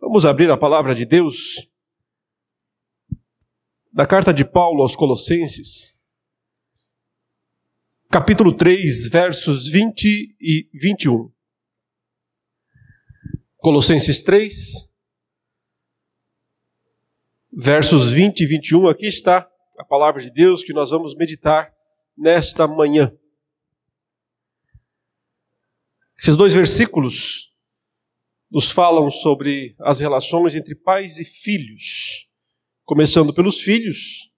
Vamos abrir a palavra de Deus da carta de Paulo aos Colossenses, capítulo 3, versos 20 e 21. Colossenses 3, versos 20 e 21, aqui está a palavra de Deus que nós vamos meditar nesta manhã. Esses dois versículos nos falam sobre as relações entre pais e filhos. Começando pelos filhos,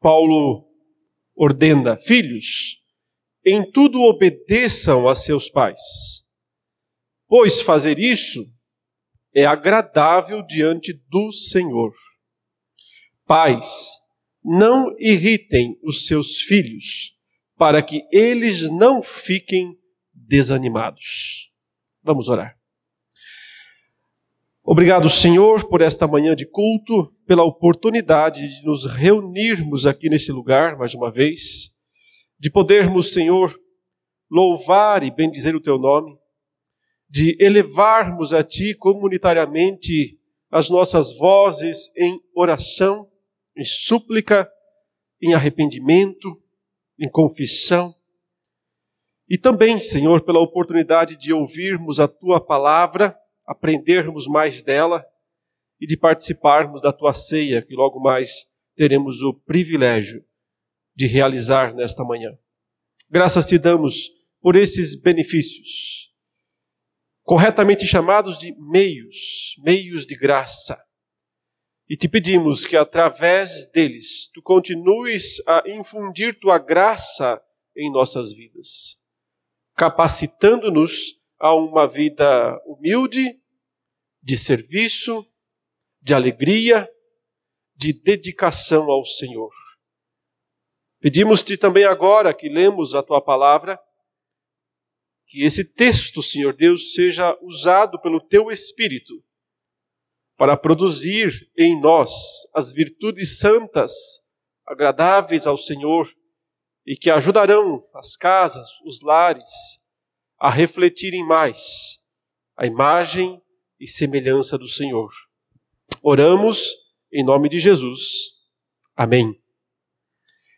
Paulo ordena: Filhos, em tudo obedeçam a seus pais, pois fazer isso é agradável diante do Senhor. Pais, não irritem os seus filhos, para que eles não fiquem desanimados. Vamos orar. Obrigado, Senhor, por esta manhã de culto, pela oportunidade de nos reunirmos aqui nesse lugar mais uma vez, de podermos, Senhor, louvar e bendizer o teu nome, de elevarmos a ti comunitariamente as nossas vozes em oração, em súplica, em arrependimento, em confissão, e também, Senhor, pela oportunidade de ouvirmos a tua palavra, aprendermos mais dela e de participarmos da tua ceia, que logo mais teremos o privilégio de realizar nesta manhã. Graças te damos por esses benefícios, corretamente chamados de meios, meios de graça. E te pedimos que através deles tu continues a infundir tua graça em nossas vidas capacitando-nos a uma vida humilde, de serviço, de alegria, de dedicação ao Senhor. Pedimos-te também agora que lemos a tua palavra, que esse texto, Senhor Deus, seja usado pelo teu Espírito para produzir em nós as virtudes santas, agradáveis ao Senhor e que ajudarão as casas, os lares, a refletirem mais a imagem e semelhança do Senhor. Oramos em nome de Jesus. Amém.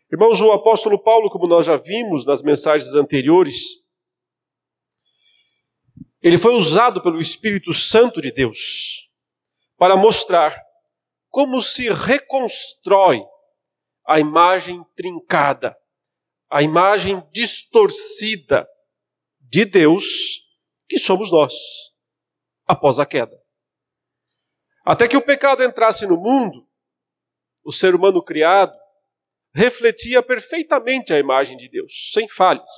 Irmãos, o apóstolo Paulo, como nós já vimos nas mensagens anteriores, ele foi usado pelo Espírito Santo de Deus para mostrar como se reconstrói a imagem trincada a imagem distorcida de Deus que somos nós, após a queda. Até que o pecado entrasse no mundo, o ser humano criado refletia perfeitamente a imagem de Deus, sem falhas,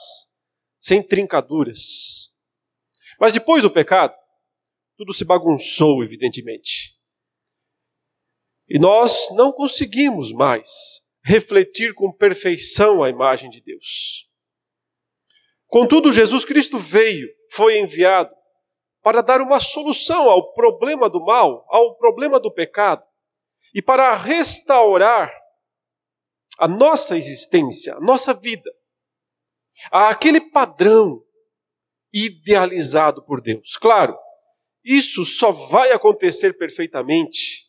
sem trincaduras. Mas depois do pecado, tudo se bagunçou, evidentemente. E nós não conseguimos mais refletir com perfeição a imagem de Deus. Contudo, Jesus Cristo veio, foi enviado para dar uma solução ao problema do mal, ao problema do pecado, e para restaurar a nossa existência, a nossa vida, a aquele padrão idealizado por Deus. Claro, isso só vai acontecer perfeitamente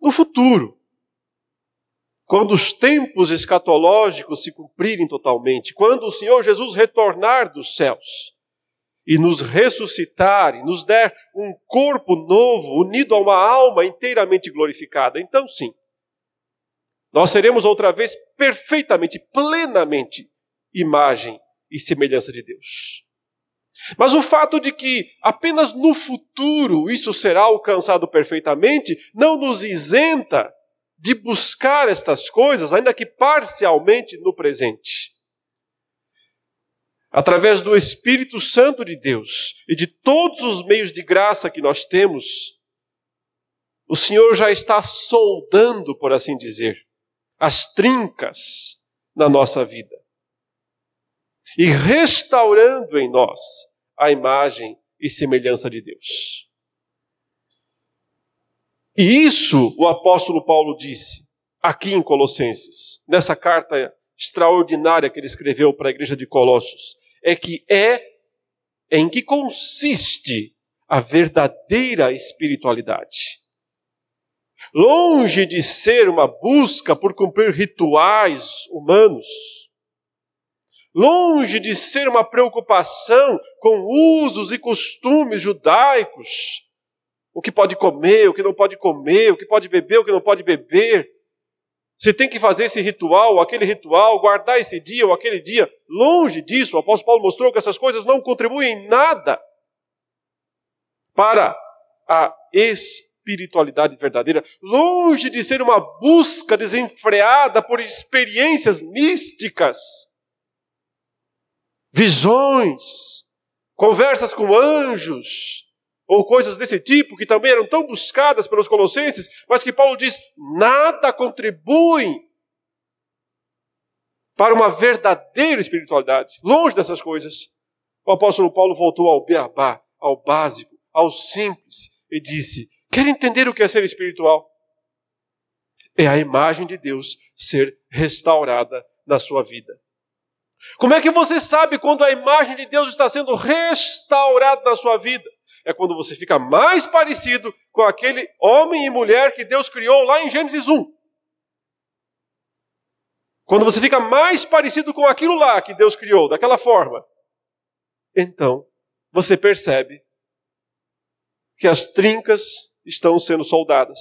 no futuro, quando os tempos escatológicos se cumprirem totalmente, quando o Senhor Jesus retornar dos céus e nos ressuscitar e nos der um corpo novo, unido a uma alma inteiramente glorificada, então sim, nós seremos outra vez perfeitamente, plenamente imagem e semelhança de Deus. Mas o fato de que apenas no futuro isso será alcançado perfeitamente não nos isenta de buscar estas coisas, ainda que parcialmente no presente. Através do Espírito Santo de Deus e de todos os meios de graça que nós temos, o Senhor já está soldando, por assim dizer, as trincas na nossa vida e restaurando em nós a imagem e semelhança de Deus. E isso o apóstolo Paulo disse aqui em Colossenses, nessa carta extraordinária que ele escreveu para a igreja de Colossos, é que é em que consiste a verdadeira espiritualidade. Longe de ser uma busca por cumprir rituais humanos, longe de ser uma preocupação com usos e costumes judaicos, o que pode comer, o que não pode comer, o que pode beber, o que não pode beber. Você tem que fazer esse ritual, aquele ritual, guardar esse dia ou aquele dia. Longe disso, o apóstolo Paulo mostrou que essas coisas não contribuem em nada para a espiritualidade verdadeira. Longe de ser uma busca desenfreada por experiências místicas, visões, conversas com anjos, ou coisas desse tipo, que também eram tão buscadas pelos colossenses, mas que Paulo diz: nada contribui para uma verdadeira espiritualidade. Longe dessas coisas, o apóstolo Paulo voltou ao beabá, ao básico, ao simples, e disse: Quer entender o que é ser espiritual? É a imagem de Deus ser restaurada na sua vida. Como é que você sabe quando a imagem de Deus está sendo restaurada na sua vida? É quando você fica mais parecido com aquele homem e mulher que Deus criou lá em Gênesis 1. Quando você fica mais parecido com aquilo lá que Deus criou, daquela forma, então você percebe que as trincas estão sendo soldadas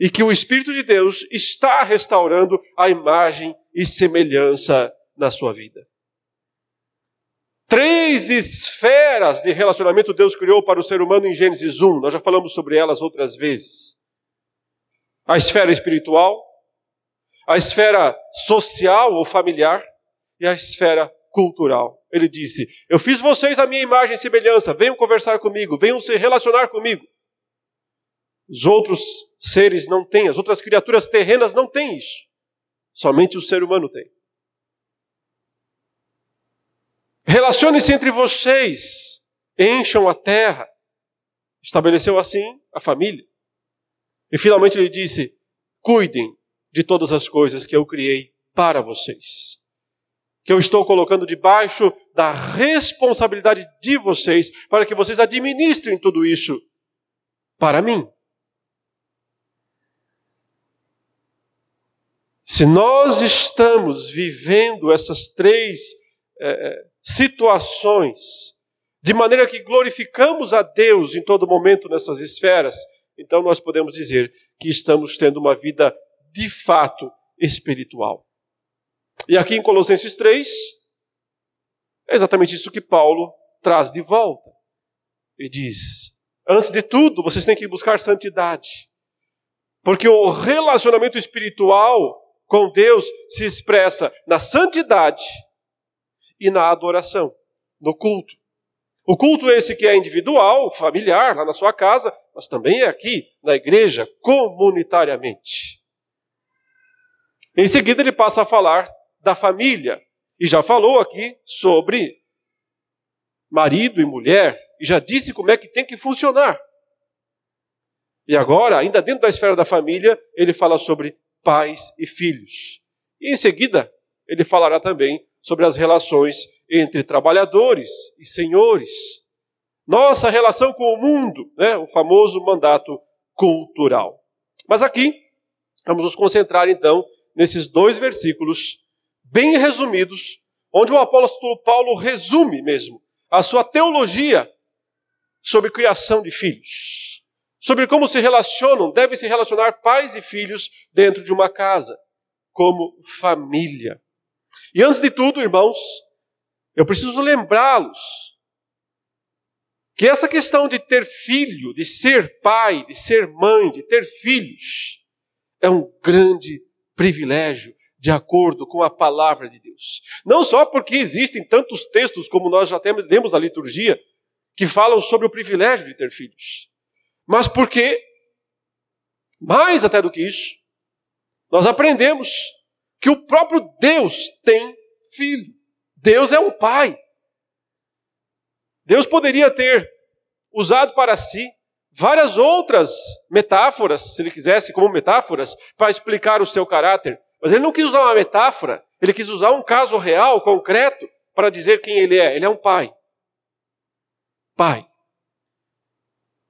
e que o Espírito de Deus está restaurando a imagem e semelhança na sua vida. Três esferas de relacionamento Deus criou para o ser humano em Gênesis 1. Nós já falamos sobre elas outras vezes. A esfera espiritual, a esfera social ou familiar e a esfera cultural. Ele disse: Eu fiz vocês a minha imagem e semelhança, venham conversar comigo, venham se relacionar comigo. Os outros seres não têm, as outras criaturas terrenas não têm isso. Somente o ser humano tem. Relacione-se entre vocês, encham a terra. Estabeleceu assim a família. E finalmente ele disse: cuidem de todas as coisas que eu criei para vocês. Que eu estou colocando debaixo da responsabilidade de vocês, para que vocês administrem tudo isso para mim. Se nós estamos vivendo essas três é, situações, de maneira que glorificamos a Deus em todo momento nessas esferas, então nós podemos dizer que estamos tendo uma vida de fato espiritual. E aqui em Colossenses 3, é exatamente isso que Paulo traz de volta. Ele diz: antes de tudo, vocês têm que buscar santidade, porque o relacionamento espiritual com Deus se expressa na santidade e na adoração, no culto. O culto esse que é individual, familiar, lá na sua casa, mas também é aqui, na igreja, comunitariamente. Em seguida, ele passa a falar da família, e já falou aqui sobre marido e mulher, e já disse como é que tem que funcionar. E agora, ainda dentro da esfera da família, ele fala sobre pais e filhos. E em seguida, ele falará também sobre as relações entre trabalhadores e senhores. Nossa relação com o mundo, né? o famoso mandato cultural. Mas aqui, vamos nos concentrar então nesses dois versículos, bem resumidos, onde o apóstolo Paulo resume mesmo a sua teologia sobre criação de filhos, sobre como se relacionam, devem se relacionar pais e filhos dentro de uma casa, como família. E antes de tudo, irmãos, eu preciso lembrá-los que essa questão de ter filho, de ser pai, de ser mãe, de ter filhos, é um grande privilégio de acordo com a palavra de Deus. Não só porque existem tantos textos, como nós já temos na liturgia, que falam sobre o privilégio de ter filhos, mas porque, mais até do que isso, nós aprendemos que o próprio Deus tem filho. Deus é um pai. Deus poderia ter usado para si várias outras metáforas, se ele quisesse, como metáforas, para explicar o seu caráter. Mas ele não quis usar uma metáfora, ele quis usar um caso real, concreto, para dizer quem ele é. Ele é um pai. Pai.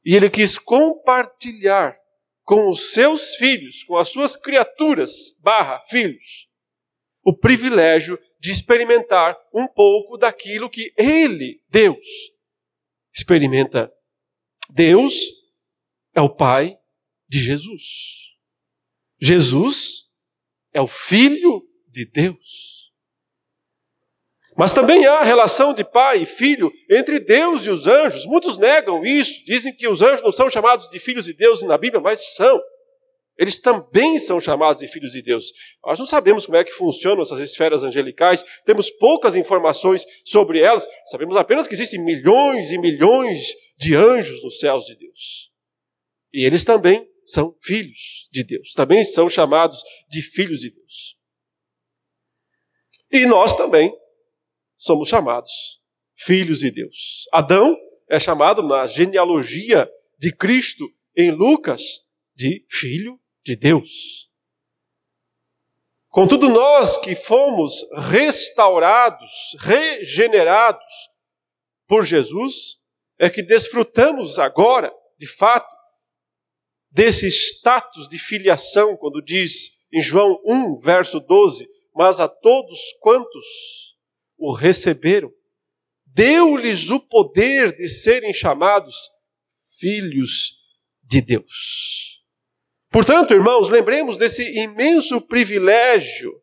E ele quis compartilhar com os seus filhos, com as suas criaturas, barra, filhos, o privilégio de experimentar um pouco daquilo que ele, Deus, experimenta. Deus é o Pai de Jesus. Jesus é o Filho de Deus. Mas também há relação de pai e filho entre Deus e os anjos. Muitos negam isso, dizem que os anjos não são chamados de filhos de Deus na Bíblia, mas são. Eles também são chamados de filhos de Deus. Nós não sabemos como é que funcionam essas esferas angelicais, temos poucas informações sobre elas, sabemos apenas que existem milhões e milhões de anjos nos céus de Deus. E eles também são filhos de Deus, também são chamados de filhos de Deus. E nós também somos chamados filhos de Deus. Adão é chamado na genealogia de Cristo em Lucas de filho de Deus. Contudo, nós que fomos restaurados, regenerados por Jesus, é que desfrutamos agora, de fato, desse status de filiação, quando diz em João 1, verso 12: Mas a todos quantos o receberam, deu-lhes o poder de serem chamados filhos de Deus. Portanto, irmãos, lembremos desse imenso privilégio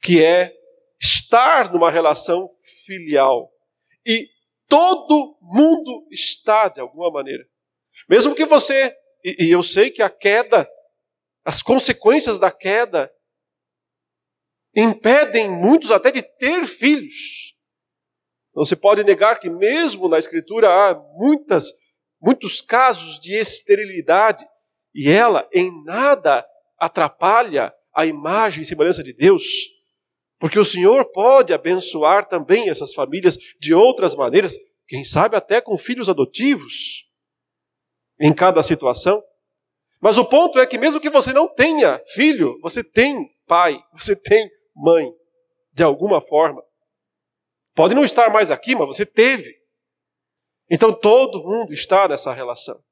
que é estar numa relação filial. E todo mundo está de alguma maneira. Mesmo que você, e, e eu sei que a queda, as consequências da queda impedem muitos até de ter filhos. Não se pode negar que mesmo na escritura há muitas muitos casos de esterilidade e ela em nada atrapalha a imagem e semelhança de Deus. Porque o Senhor pode abençoar também essas famílias de outras maneiras, quem sabe até com filhos adotivos em cada situação. Mas o ponto é que mesmo que você não tenha filho, você tem pai, você tem mãe, de alguma forma. Pode não estar mais aqui, mas você teve. Então todo mundo está nessa relação.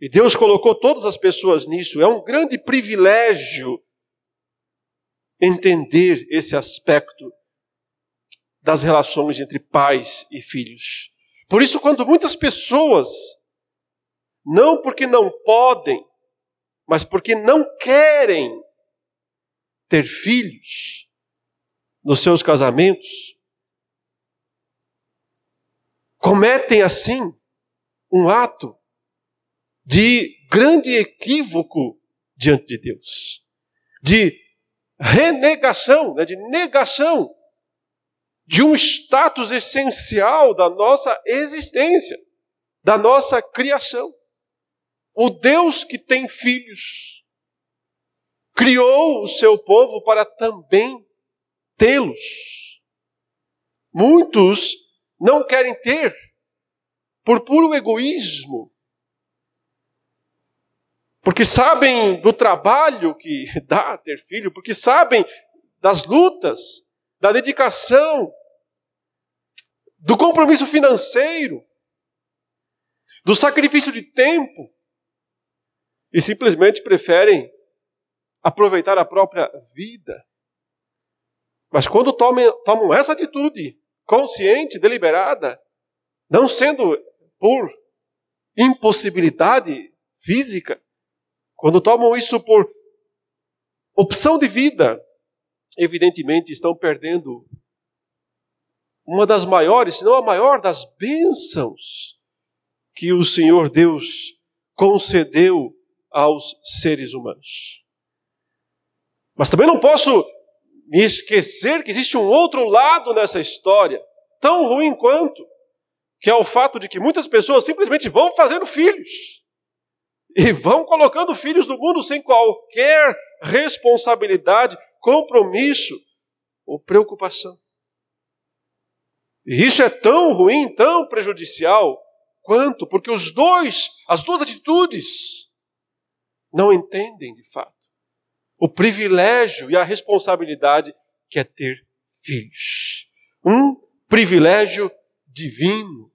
E Deus colocou todas as pessoas nisso. É um grande privilégio entender esse aspecto das relações entre pais e filhos. Por isso, quando muitas pessoas, não porque não podem, mas porque não querem ter filhos, nos seus casamentos, cometem assim um ato de grande equívoco diante de Deus, de renegação, né, de negação de um status essencial da nossa existência, da nossa criação. O Deus que tem filhos criou o seu povo para também tê-los. Muitos não querem ter, por puro egoísmo, porque sabem do trabalho que dá ter filho, porque sabem das lutas, da dedicação, do compromisso financeiro, do sacrifício de tempo, e simplesmente preferem aproveitar a própria vida. Mas quando tomem, tomam essa atitude consciente, deliberada, não sendo por impossibilidade física, quando tomam isso por opção de vida, evidentemente estão perdendo uma das maiores, se não a maior das bênçãos que o Senhor Deus concedeu aos seres humanos. Mas também não posso me esquecer que existe um outro lado nessa história, tão ruim quanto, que é o fato de que muitas pessoas simplesmente vão fazendo filhos e vão colocando filhos no mundo sem qualquer responsabilidade, compromisso ou preocupação. E isso é tão ruim, tão prejudicial quanto, porque os dois, as duas atitudes, não entendem de fato o privilégio e a responsabilidade que é ter filhos. Um privilégio divino.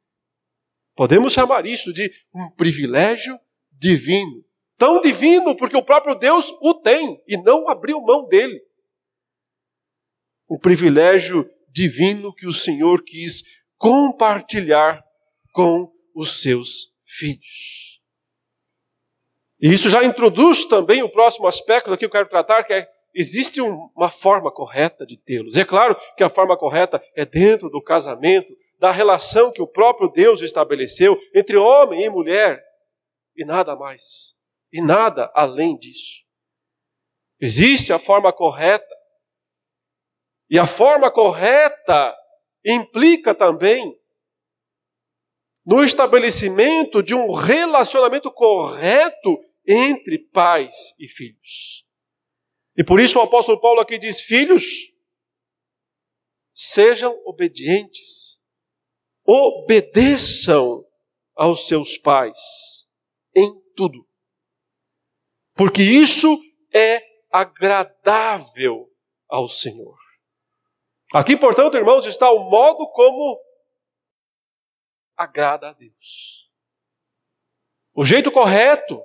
Podemos chamar isso de um privilégio divino. Tão divino porque o próprio Deus o tem e não abriu mão dele. Um privilégio divino que o Senhor quis compartilhar com os seus filhos. E isso já introduz também o próximo aspecto que eu quero tratar, que é existe uma forma correta de tê-los. É claro que a forma correta é dentro do casamento, da relação que o próprio Deus estabeleceu entre homem e mulher, e nada mais, e nada além disso. Existe a forma correta, e a forma correta implica também no estabelecimento de um relacionamento correto entre pais e filhos. E por isso o apóstolo Paulo aqui diz: Filhos, sejam obedientes, obedeçam aos seus pais em tudo, porque isso é agradável ao Senhor. Aqui, portanto, irmãos, está o modo como agrada a Deus. O jeito correto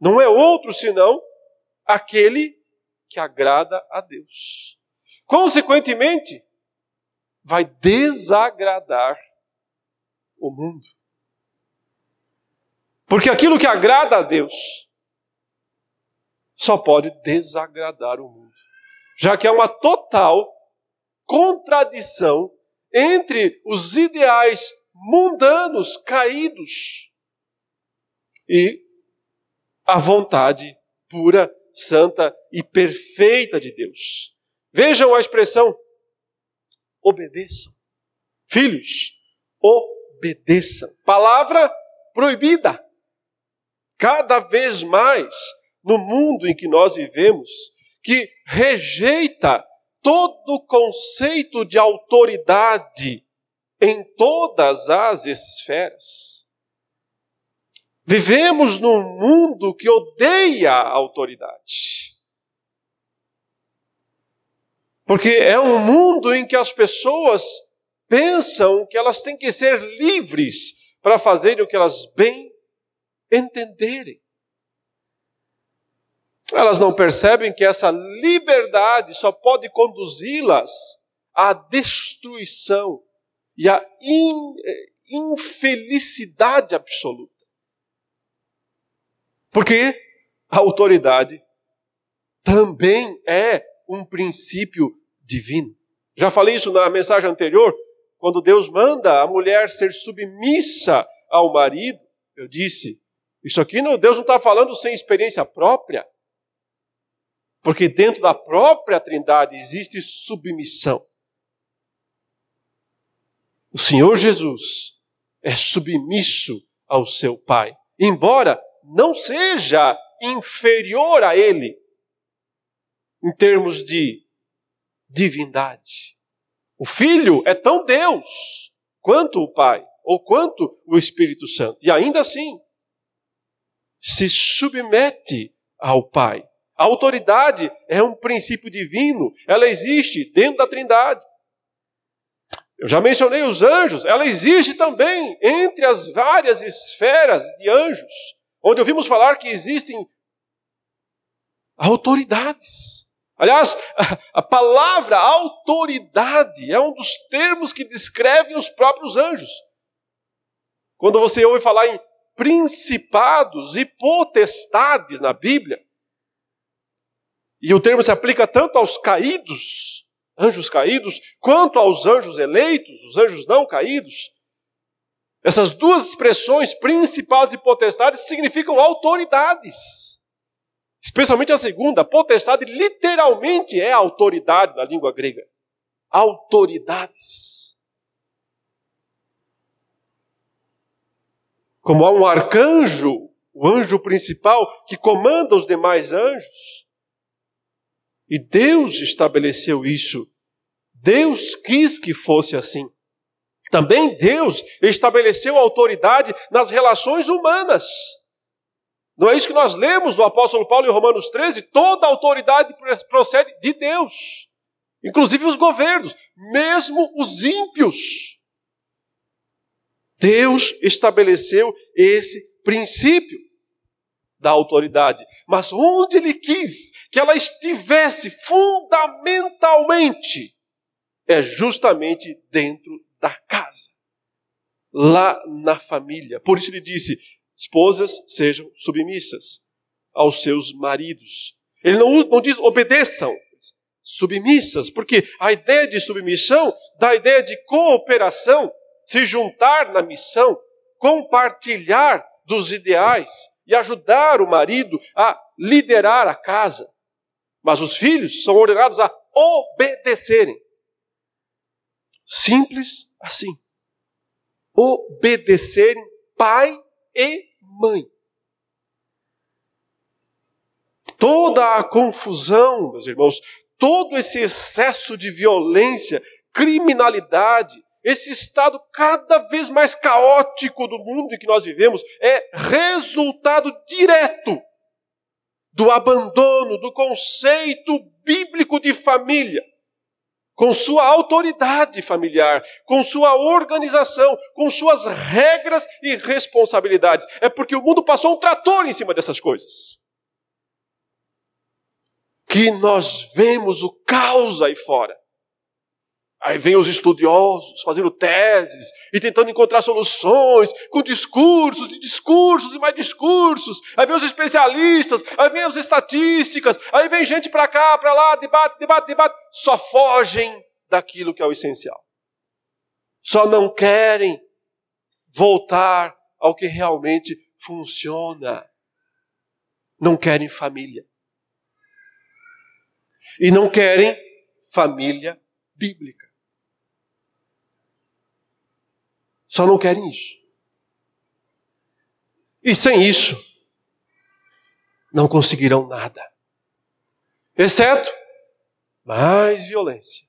não é outro senão aquele que agrada a Deus. Consequentemente, vai desagradar o mundo. Porque aquilo que agrada a Deus só pode desagradar o mundo, já que é uma total contradição entre os ideais mundanos caídos e a vontade pura santa e perfeita de Deus. Vejam a expressão: obedeçam. Filhos, obedeçam. Palavra proibida. Cada vez mais no mundo em que nós vivemos, que rejeita todo conceito de autoridade em todas as esferas. Vivemos num mundo que odeia a autoridade. Porque é um mundo em que as pessoas pensam que elas têm que ser livres para fazerem o que elas bem entenderem. Elas não percebem que essa liberdade só pode conduzi-las à destruição e à in, eh, infelicidade absoluta. Porque a autoridade também é um princípio divino. Já falei isso na mensagem anterior, quando Deus manda a mulher ser submissa ao marido, eu disse, isso aqui não, Deus não está falando sem experiência própria, porque dentro da própria Trindade existe submissão. O Senhor Jesus é submisso ao seu Pai, embora não seja inferior a ele em termos de divindade. O Filho é tão Deus quanto o Pai, ou quanto o Espírito Santo. E ainda assim, se submete ao Pai. A autoridade é um princípio divino, ela existe dentro da Trindade. Eu já mencionei os anjos, ela existe também entre as várias esferas de anjos onde ouvimos falar que existem autoridades. Aliás, a palavra autoridade é um dos termos que descrevem os próprios anjos. Quando você ouve falar em principados e potestades na Bíblia, e o termo se aplica tanto aos caídos, anjos caídos, quanto aos anjos eleitos, os anjos não caídos, essas duas expressões, principados e potestades, significam autoridades. Especialmente a segunda, potestade literalmente é autoridade na língua grega. Autoridades. Como há um arcanjo, o anjo principal, que comanda os demais anjos. E Deus estabeleceu isso. Deus quis que fosse assim. Também Deus estabeleceu autoridade nas relações humanas. Não é isso que nós lemos do apóstolo Paulo em Romanos 13? Toda autoridade procede de Deus, inclusive os governos, mesmo os ímpios. Deus estabeleceu esse princípio da autoridade, mas onde ele quis que ela estivesse fundamentalmente é justamente dentro da casa, lá na família. Por isso ele disse: esposas sejam submissas aos seus maridos. Ele não, não diz obedeçam, submissas, porque a ideia de submissão dá a ideia de cooperação, se juntar na missão, compartilhar dos ideais e ajudar o marido a liderar a casa. Mas os filhos são ordenados a obedecerem. Simples assim. Obedecerem pai e mãe. Toda a confusão, meus irmãos, todo esse excesso de violência, criminalidade, esse estado cada vez mais caótico do mundo em que nós vivemos é resultado direto do abandono do conceito bíblico de família, com sua autoridade familiar, com sua organização, com suas regras e responsabilidades. É porque o mundo passou um trator em cima dessas coisas. Que nós vemos o caos aí fora. Aí vem os estudiosos fazendo teses e tentando encontrar soluções com discursos e discursos e mais discursos. Aí vem os especialistas, aí vem as estatísticas, aí vem gente para cá, para lá, debate, debate, debate. Só fogem daquilo que é o essencial. Só não querem voltar ao que realmente funciona. Não querem família. E não querem família bíblica. Só não querem isso. E sem isso, não conseguirão nada. Exceto mais violência.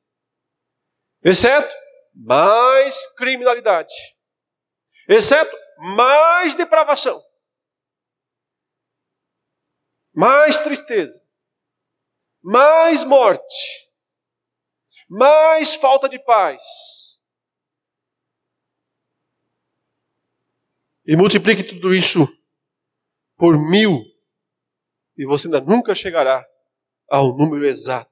Exceto mais criminalidade. Exceto mais depravação. Mais tristeza. Mais morte. Mais falta de paz e multiplique tudo isso por mil, e você ainda nunca chegará ao número exato.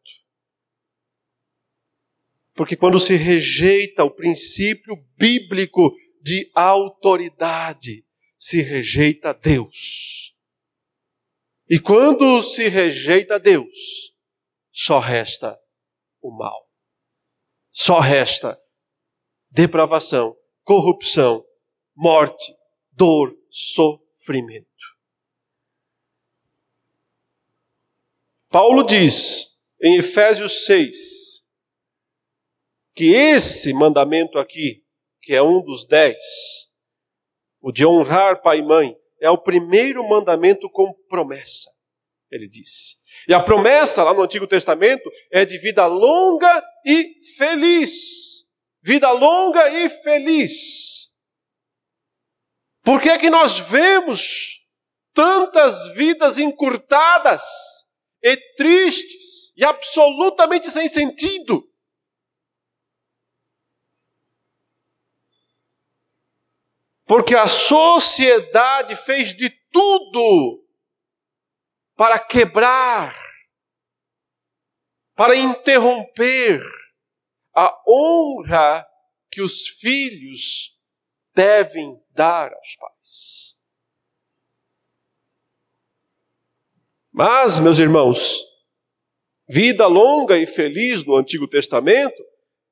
Porque quando se rejeita o princípio bíblico de autoridade, se rejeita Deus. E quando se rejeita Deus, só resta o mal. Só resta depravação, corrupção, morte, dor, sofrimento. Paulo diz em Efésios 6 que esse mandamento aqui, que é um dos dez, o de honrar pai e mãe, é o primeiro mandamento com promessa, ele diz. E a promessa lá no Antigo Testamento é de vida longa e feliz. Vida longa e feliz. Por que é que nós vemos tantas vidas encurtadas e tristes e absolutamente sem sentido? Porque a sociedade fez de tudo para quebrar, para interromper a honra que os filhos devem dar aos pais. Mas, meus irmãos, vida longa e feliz no Antigo Testamento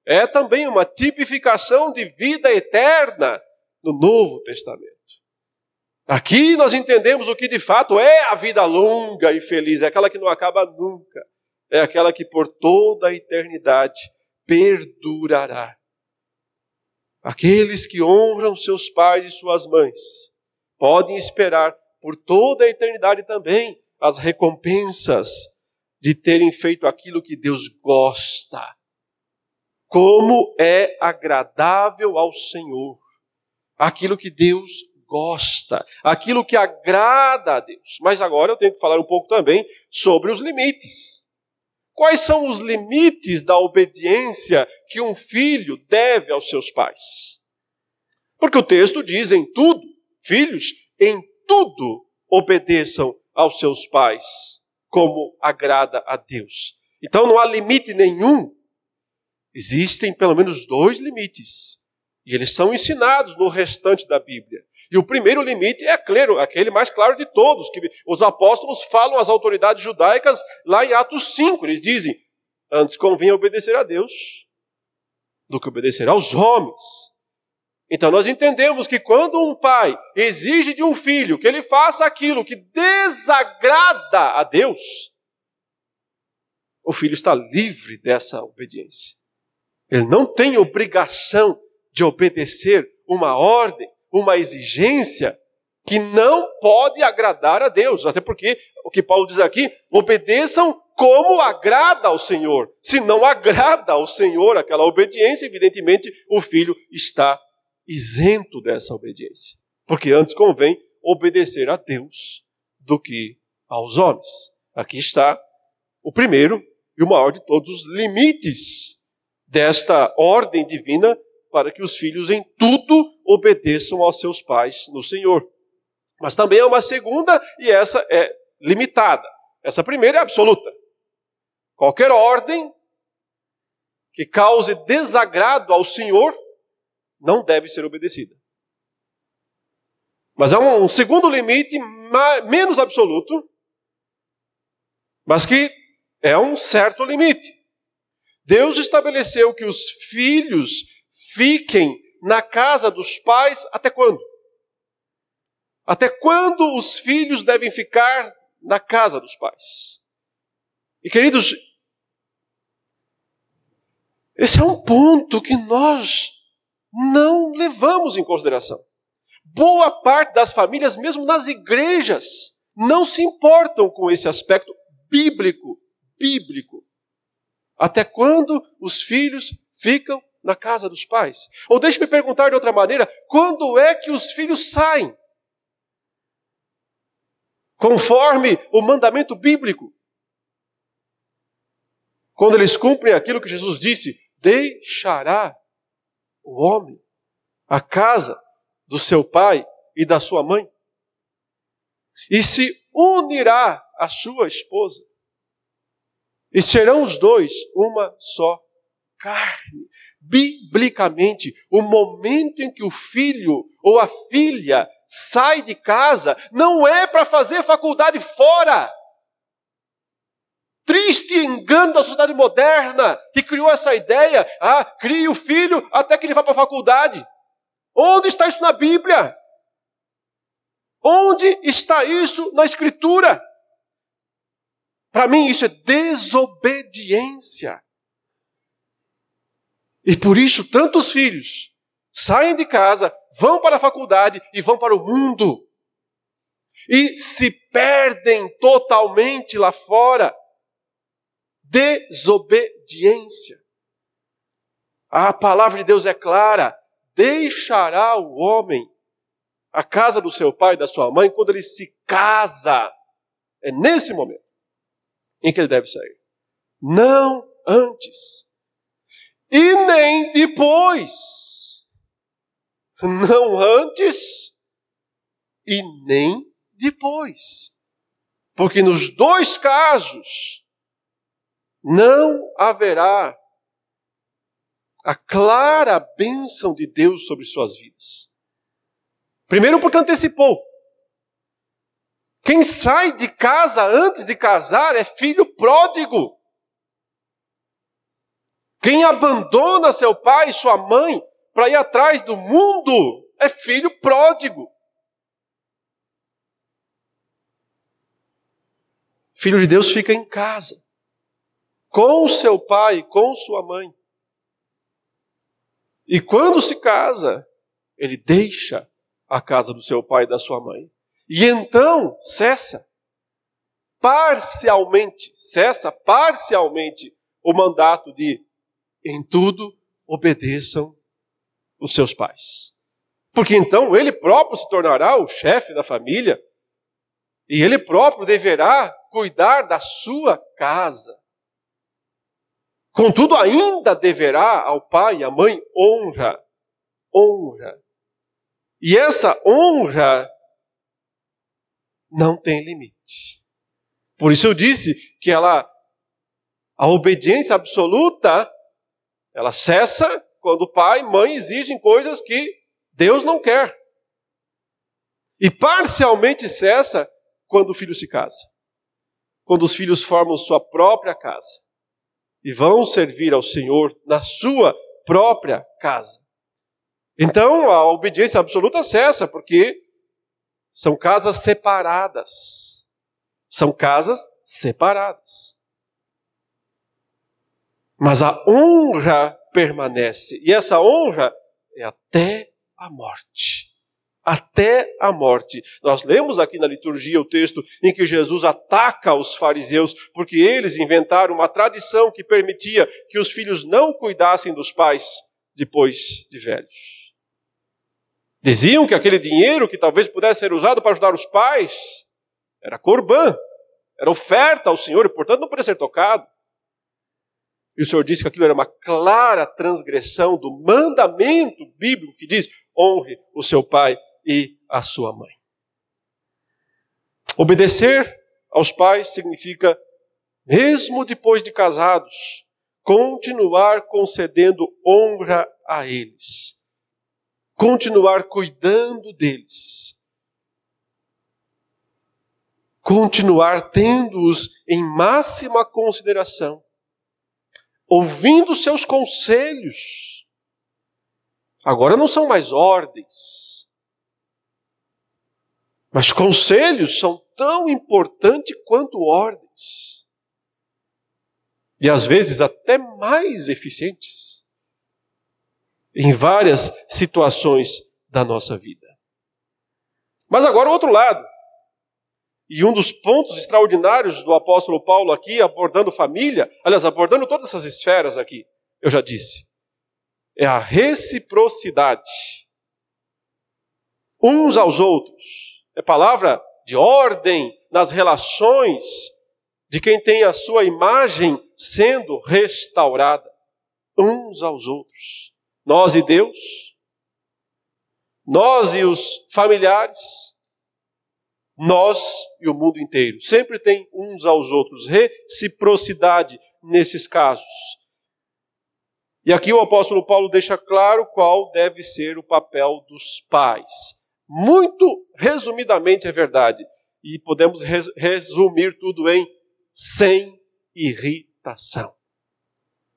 é também uma tipificação de vida eterna no Novo Testamento. Aqui nós entendemos o que de fato é a vida longa e feliz, é aquela que não acaba nunca, é aquela que por toda a eternidade perdurará. Aqueles que honram seus pais e suas mães podem esperar por toda a eternidade também as recompensas de terem feito aquilo que Deus gosta. Como é agradável ao Senhor. Aquilo que Deus gosta, aquilo que agrada a Deus. Mas agora eu tenho que falar um pouco também sobre os limites. Quais são os limites da obediência que um filho deve aos seus pais? Porque o texto diz em tudo, filhos, em tudo obedeçam aos seus pais, como agrada a Deus. Então não há limite nenhum. Existem pelo menos dois limites. E eles são ensinados no restante da Bíblia. E o primeiro limite é claro, aquele mais claro de todos, que os apóstolos falam às autoridades judaicas lá em Atos 5. Eles dizem: antes convém obedecer a Deus do que obedecer aos homens. Então nós entendemos que quando um pai exige de um filho que ele faça aquilo que desagrada a Deus, o filho está livre dessa obediência. Ele não tem obrigação de obedecer uma ordem, uma exigência que não pode agradar a Deus. Até porque o que Paulo diz aqui, obedeçam como agrada ao Senhor. Se não agrada ao Senhor aquela obediência, evidentemente o filho está isento dessa obediência. Porque antes convém obedecer a Deus do que aos homens. Aqui está o primeiro e o maior de todos os limites desta ordem divina para que os filhos em tudo obedeçam aos seus pais no Senhor. Mas também há uma segunda e essa é limitada. Essa primeira é absoluta. Qualquer ordem que cause desagrado ao Senhor não deve ser obedecida. Mas há um segundo limite menos absoluto, mas que é um certo limite. Deus estabeleceu que os filhos fiquem na casa dos pais até quando? Até quando os filhos devem ficar na casa dos pais? E queridos, esse é um ponto que nós não levamos em consideração. Boa parte das famílias, mesmo nas igrejas, não se importam com esse aspecto bíblico, bíblico. Até quando os filhos ficam na casa dos pais? Ou deixe-me perguntar de outra maneira: quando é que os filhos saem? Conforme o mandamento bíblico. Quando eles cumprem aquilo que Jesus disse: deixará o homem, a casa do seu pai e da sua mãe, e se unirá à sua esposa, e serão os dois uma só carne. Biblicamente, o momento em que o filho ou a filha sai de casa não é para fazer faculdade fora. Triste engano da sociedade moderna que criou essa ideia. Ah, crie o filho até que ele vá para a faculdade. Onde está isso na Bíblia? Onde está isso na Escritura? Para mim, isso é desobediência. E por isso, tantos filhos saem de casa, vão para a faculdade e vão para o mundo. E se perdem totalmente lá fora desobediência. A palavra de Deus é clara: deixará o homem a casa do seu pai e da sua mãe quando ele se casa. É nesse momento em que ele deve sair. Não antes. E nem depois. Não antes e nem depois. Porque nos dois casos, não haverá a clara bênção de Deus sobre suas vidas. Primeiro, porque antecipou. Quem sai de casa antes de casar é filho pródigo. Quem abandona seu pai e sua mãe para ir atrás do mundo é filho pródigo. Filho de Deus fica em casa com seu pai, com sua mãe. E quando se casa, ele deixa a casa do seu pai e da sua mãe. E então cessa parcialmente, cessa parcialmente o mandato de em tudo obedeçam os seus pais. Porque então ele próprio se tornará o chefe da família e ele próprio deverá cuidar da sua casa. Contudo, ainda deverá ao pai e à mãe honra. Honra. E essa honra não tem limite. Por isso eu disse que ela a obediência absoluta ela cessa quando pai e mãe exigem coisas que Deus não quer. E parcialmente cessa quando o filho se casa. Quando os filhos formam sua própria casa e vão servir ao Senhor na sua própria casa. Então a obediência absoluta cessa, porque são casas separadas. São casas separadas. Mas a honra permanece. E essa honra é até a morte. Até a morte. Nós lemos aqui na liturgia o texto em que Jesus ataca os fariseus, porque eles inventaram uma tradição que permitia que os filhos não cuidassem dos pais depois de velhos. Diziam que aquele dinheiro que talvez pudesse ser usado para ajudar os pais era corbã, era oferta ao Senhor e, portanto, não podia ser tocado. E o Senhor disse que aquilo era uma clara transgressão do mandamento bíblico que diz: honre o seu pai e a sua mãe. Obedecer aos pais significa, mesmo depois de casados, continuar concedendo honra a eles, continuar cuidando deles, continuar tendo-os em máxima consideração ouvindo seus conselhos. Agora não são mais ordens, mas conselhos são tão importantes quanto ordens. E às vezes até mais eficientes em várias situações da nossa vida. Mas agora o outro lado. E um dos pontos extraordinários do apóstolo Paulo aqui, abordando família, aliás, abordando todas essas esferas aqui, eu já disse, é a reciprocidade. Uns aos outros. É palavra de ordem nas relações de quem tem a sua imagem sendo restaurada. Uns aos outros. Nós e Deus, nós e os familiares, nós e o mundo inteiro. Sempre tem uns aos outros, reciprocidade nesses casos. E aqui o apóstolo Paulo deixa claro qual deve ser o papel dos pais. Muito resumidamente é verdade. E podemos resumir tudo em sem irritação.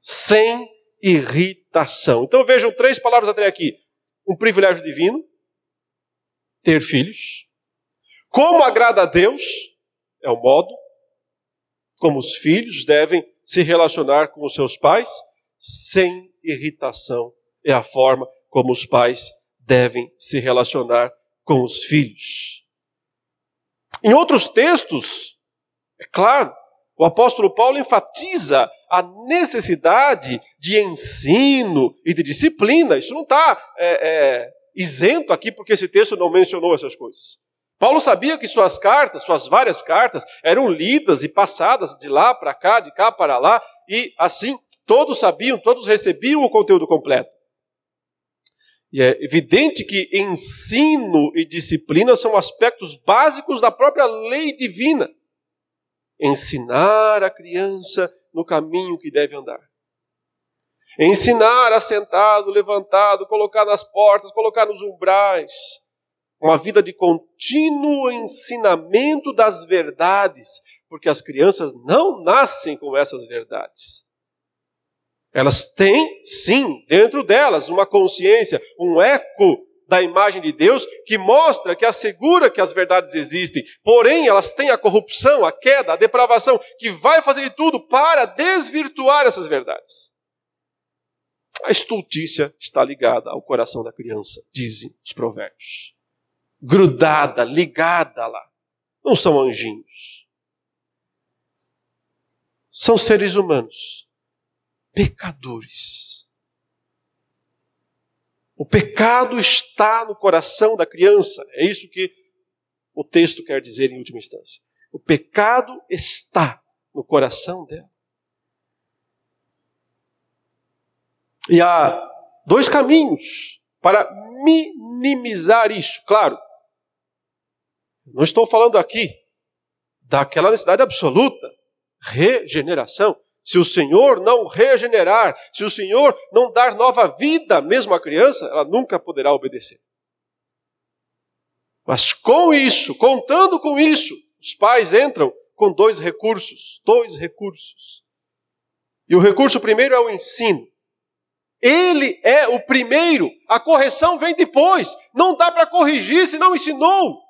Sem irritação. Então vejam três palavras até aqui: um privilégio divino, ter filhos, como agrada a Deus é o modo como os filhos devem se relacionar com os seus pais, sem irritação é a forma como os pais devem se relacionar com os filhos. Em outros textos, é claro, o apóstolo Paulo enfatiza a necessidade de ensino e de disciplina. Isso não está é, é, isento aqui porque esse texto não mencionou essas coisas. Paulo sabia que suas cartas, suas várias cartas, eram lidas e passadas de lá para cá, de cá para lá, e assim todos sabiam, todos recebiam o conteúdo completo. E é evidente que ensino e disciplina são aspectos básicos da própria lei divina. Ensinar a criança no caminho que deve andar. Ensinar assentado, levantado, colocar nas portas, colocar nos umbrais uma vida de contínuo ensinamento das verdades, porque as crianças não nascem com essas verdades. Elas têm, sim, dentro delas uma consciência, um eco da imagem de Deus que mostra, que assegura que as verdades existem. Porém, elas têm a corrupção, a queda, a depravação, que vai fazer de tudo para desvirtuar essas verdades. A estultícia está ligada ao coração da criança, dizem os provérbios grudada, ligada lá. Não são anjinhos. São seres humanos, pecadores. O pecado está no coração da criança. É isso que o texto quer dizer em última instância. O pecado está no coração dela. E há dois caminhos para minimizar isso. Claro, não estou falando aqui daquela necessidade absoluta, regeneração. Se o Senhor não regenerar, se o Senhor não dar nova vida mesmo à criança, ela nunca poderá obedecer. Mas com isso, contando com isso, os pais entram com dois recursos, dois recursos. E o recurso primeiro é o ensino. Ele é o primeiro, a correção vem depois. Não dá para corrigir se não ensinou.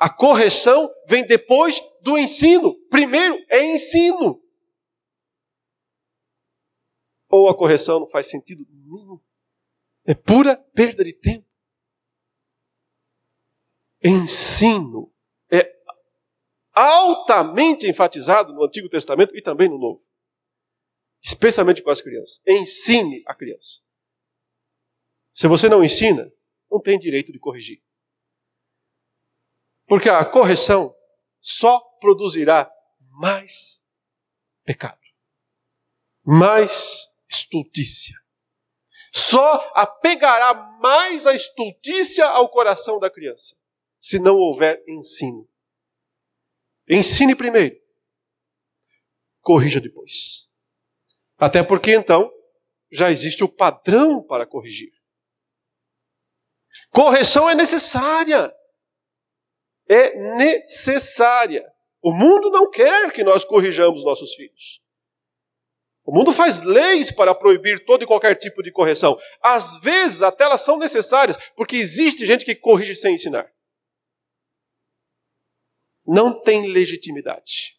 A correção vem depois do ensino. Primeiro é ensino. Ou a correção não faz sentido nenhum. É pura perda de tempo. Ensino é altamente enfatizado no Antigo Testamento e também no Novo. Especialmente com as crianças. Ensine a criança. Se você não ensina, não tem direito de corrigir. Porque a correção só produzirá mais pecado, mais estultícia. Só apegará mais a estultícia ao coração da criança, se não houver ensino. Ensine primeiro, corrija depois. Até porque então já existe o padrão para corrigir. Correção é necessária é necessária. O mundo não quer que nós corrijamos nossos filhos. O mundo faz leis para proibir todo e qualquer tipo de correção. Às vezes até elas são necessárias, porque existe gente que corrige sem ensinar. Não tem legitimidade.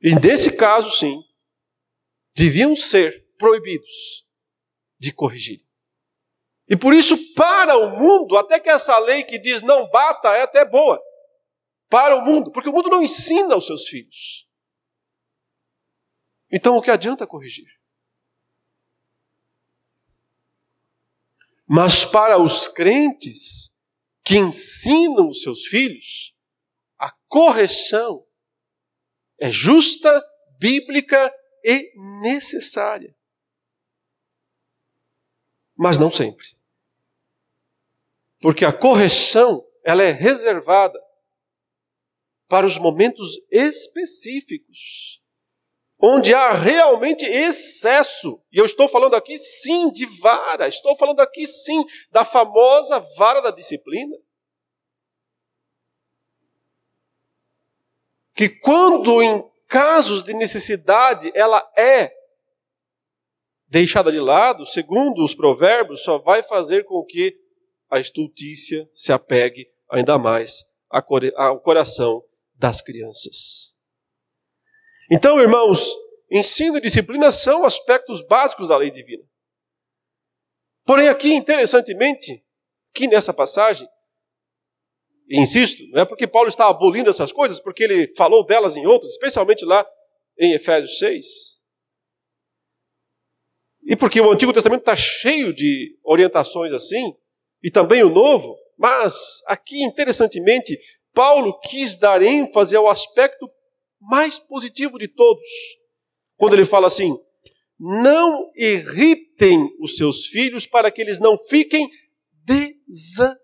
E nesse caso, sim, deviam ser proibidos de corrigir. E por isso, para o mundo, até que essa lei que diz não bata é até boa. Para o mundo, porque o mundo não ensina aos seus filhos. Então, o que adianta corrigir? Mas para os crentes que ensinam os seus filhos, a correção é justa, bíblica e necessária. Mas não sempre. Porque a correção, ela é reservada para os momentos específicos, onde há realmente excesso. E eu estou falando aqui sim de vara, estou falando aqui sim da famosa vara da disciplina. Que quando em casos de necessidade ela é deixada de lado, segundo os provérbios, só vai fazer com que a estultícia se apegue ainda mais ao coração das crianças. Então, irmãos, ensino e disciplina são aspectos básicos da lei divina. Porém, aqui, interessantemente, aqui nessa passagem, insisto, não é porque Paulo está abolindo essas coisas, porque ele falou delas em outras, especialmente lá em Efésios 6. E porque o Antigo Testamento está cheio de orientações assim, e também o novo, mas aqui, interessantemente, Paulo quis dar ênfase ao aspecto mais positivo de todos, quando ele fala assim: não irritem os seus filhos para que eles não fiquem desanimados.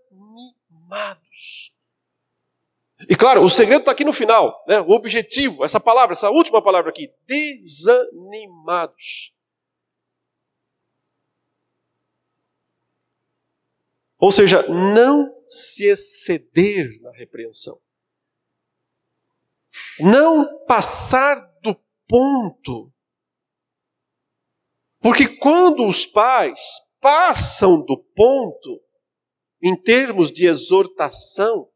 E claro, o segredo está aqui no final, né? o objetivo, essa palavra, essa última palavra aqui: desanimados. Ou seja, não se exceder na repreensão. Não passar do ponto. Porque quando os pais passam do ponto, em termos de exortação,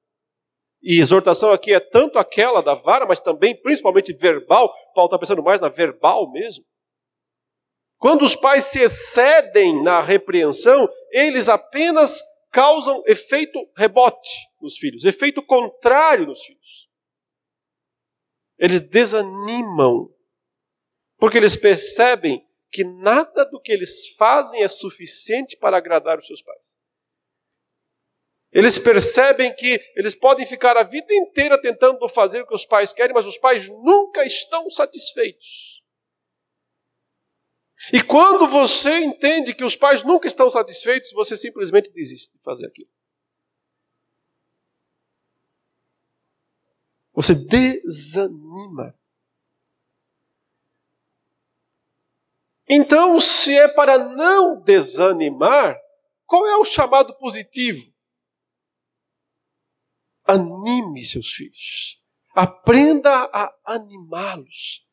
e exortação aqui é tanto aquela da vara, mas também, principalmente verbal, Paulo está pensando mais na verbal mesmo. Quando os pais se excedem na repreensão, eles apenas causam efeito rebote nos filhos, efeito contrário nos filhos. Eles desanimam, porque eles percebem que nada do que eles fazem é suficiente para agradar os seus pais. Eles percebem que eles podem ficar a vida inteira tentando fazer o que os pais querem, mas os pais nunca estão satisfeitos. E quando você entende que os pais nunca estão satisfeitos, você simplesmente desiste de fazer aquilo. Você desanima. Então, se é para não desanimar, qual é o chamado positivo? Anime seus filhos. Aprenda a animá-los.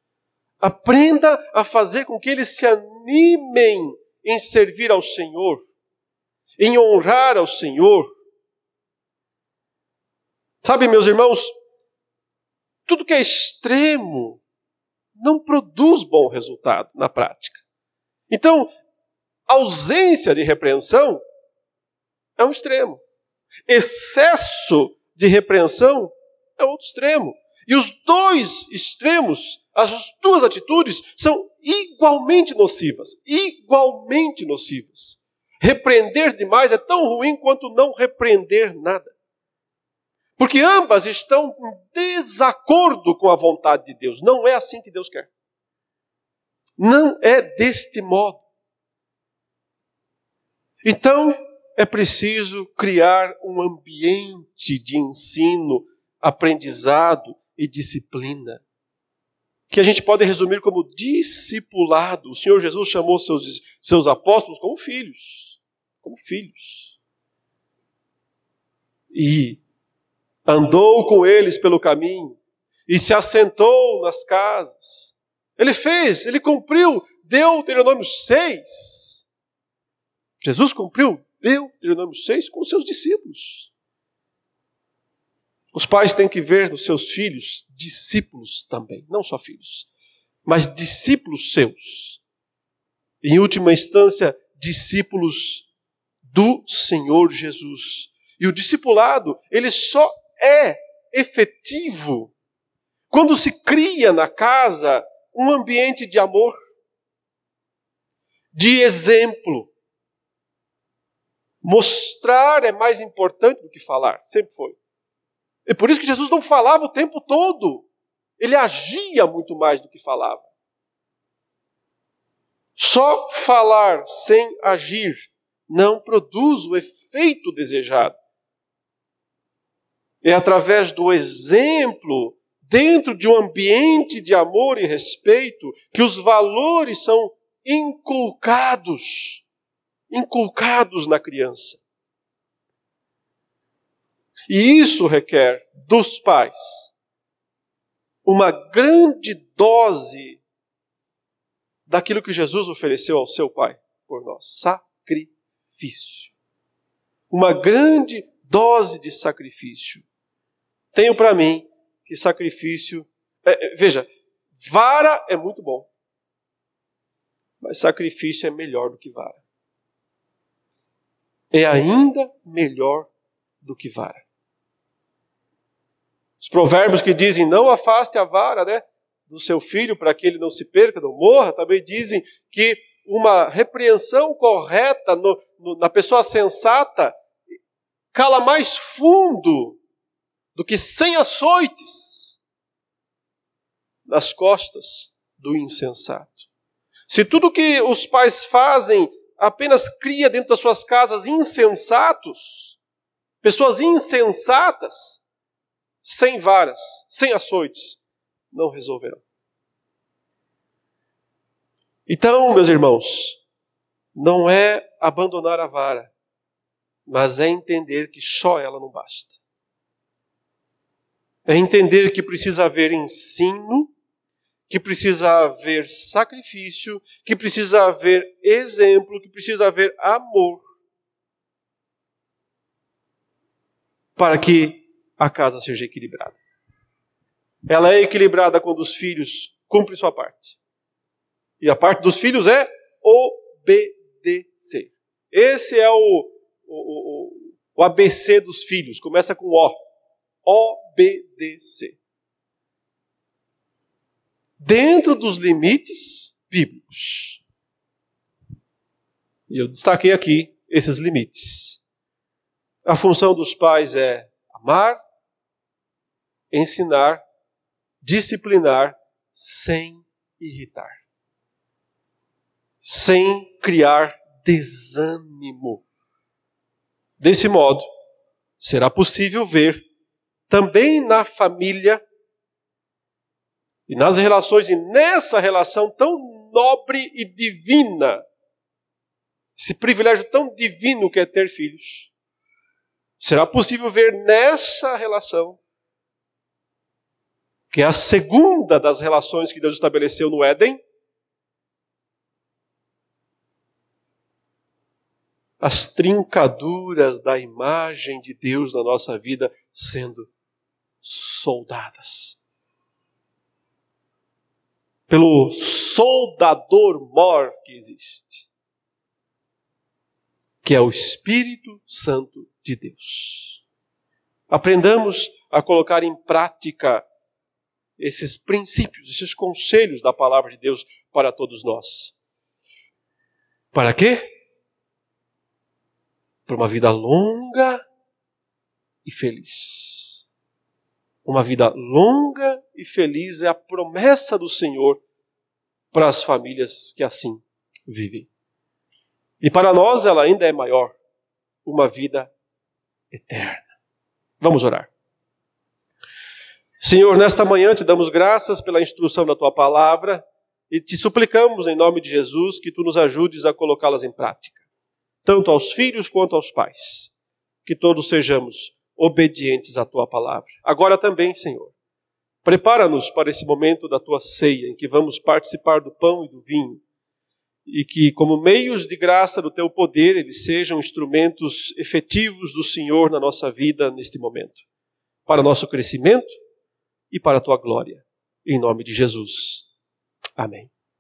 Aprenda a fazer com que eles se animem em servir ao Senhor, em honrar ao Senhor. Sabe, meus irmãos, tudo que é extremo não produz bom resultado na prática. Então, ausência de repreensão é um extremo. Excesso de repreensão é outro extremo. E os dois extremos, as duas atitudes, são igualmente nocivas. Igualmente nocivas. Repreender demais é tão ruim quanto não repreender nada. Porque ambas estão em desacordo com a vontade de Deus. Não é assim que Deus quer. Não é deste modo. Então, é preciso criar um ambiente de ensino, aprendizado e disciplina, que a gente pode resumir como discipulado. O Senhor Jesus chamou seus, seus apóstolos como filhos, como filhos. E andou com eles pelo caminho e se assentou nas casas. Ele fez, ele cumpriu Deuteronômio 6. Jesus cumpriu Deuteronômio 6 com seus discípulos. Os pais têm que ver nos seus filhos discípulos também, não só filhos, mas discípulos seus. Em última instância, discípulos do Senhor Jesus. E o discipulado, ele só é efetivo quando se cria na casa um ambiente de amor, de exemplo. Mostrar é mais importante do que falar, sempre foi. É por isso que Jesus não falava o tempo todo. Ele agia muito mais do que falava. Só falar sem agir não produz o efeito desejado. É através do exemplo, dentro de um ambiente de amor e respeito, que os valores são inculcados inculcados na criança. E isso requer dos pais uma grande dose daquilo que Jesus ofereceu ao seu Pai por nós: sacrifício. Uma grande dose de sacrifício. Tenho para mim que sacrifício. É, é, veja, vara é muito bom, mas sacrifício é melhor do que vara. É ainda melhor do que vara. Os provérbios que dizem não afaste a vara né, do seu filho para que ele não se perca, não morra, também dizem que uma repreensão correta no, no, na pessoa sensata cala mais fundo do que cem açoites nas costas do insensato. Se tudo que os pais fazem apenas cria dentro das suas casas insensatos, pessoas insensatas, sem varas, sem açoites, não resolverão. Então, meus irmãos, não é abandonar a vara, mas é entender que só ela não basta. É entender que precisa haver ensino, que precisa haver sacrifício, que precisa haver exemplo, que precisa haver amor. Para que a casa seja equilibrada. Ela é equilibrada quando os filhos cumprem sua parte. E a parte dos filhos é obedecer. Esse é o, o, o, o ABC dos filhos. Começa com O. Obedecer. Dentro dos limites bíblicos. E eu destaquei aqui esses limites. A função dos pais é amar, ensinar, disciplinar sem irritar. sem criar desânimo. Desse modo, será possível ver também na família e nas relações, e nessa relação tão nobre e divina, esse privilégio tão divino que é ter filhos, será possível ver nessa relação, que é a segunda das relações que Deus estabeleceu no Éden, as trincaduras da imagem de Deus na nossa vida sendo soldadas. Pelo soldador mor que existe, que é o Espírito Santo de Deus. Aprendamos a colocar em prática esses princípios, esses conselhos da palavra de Deus para todos nós. Para quê? Para uma vida longa e feliz. Uma vida longa e feliz é a promessa do Senhor para as famílias que assim vivem. E para nós ela ainda é maior, uma vida eterna. Vamos orar. Senhor, nesta manhã te damos graças pela instrução da tua palavra e te suplicamos em nome de Jesus que tu nos ajudes a colocá-las em prática, tanto aos filhos quanto aos pais. Que todos sejamos obedientes à tua palavra. Agora também, Senhor, prepara-nos para esse momento da tua ceia, em que vamos participar do pão e do vinho, e que, como meios de graça do teu poder, eles sejam instrumentos efetivos do Senhor na nossa vida neste momento, para nosso crescimento e para a tua glória. Em nome de Jesus. Amém.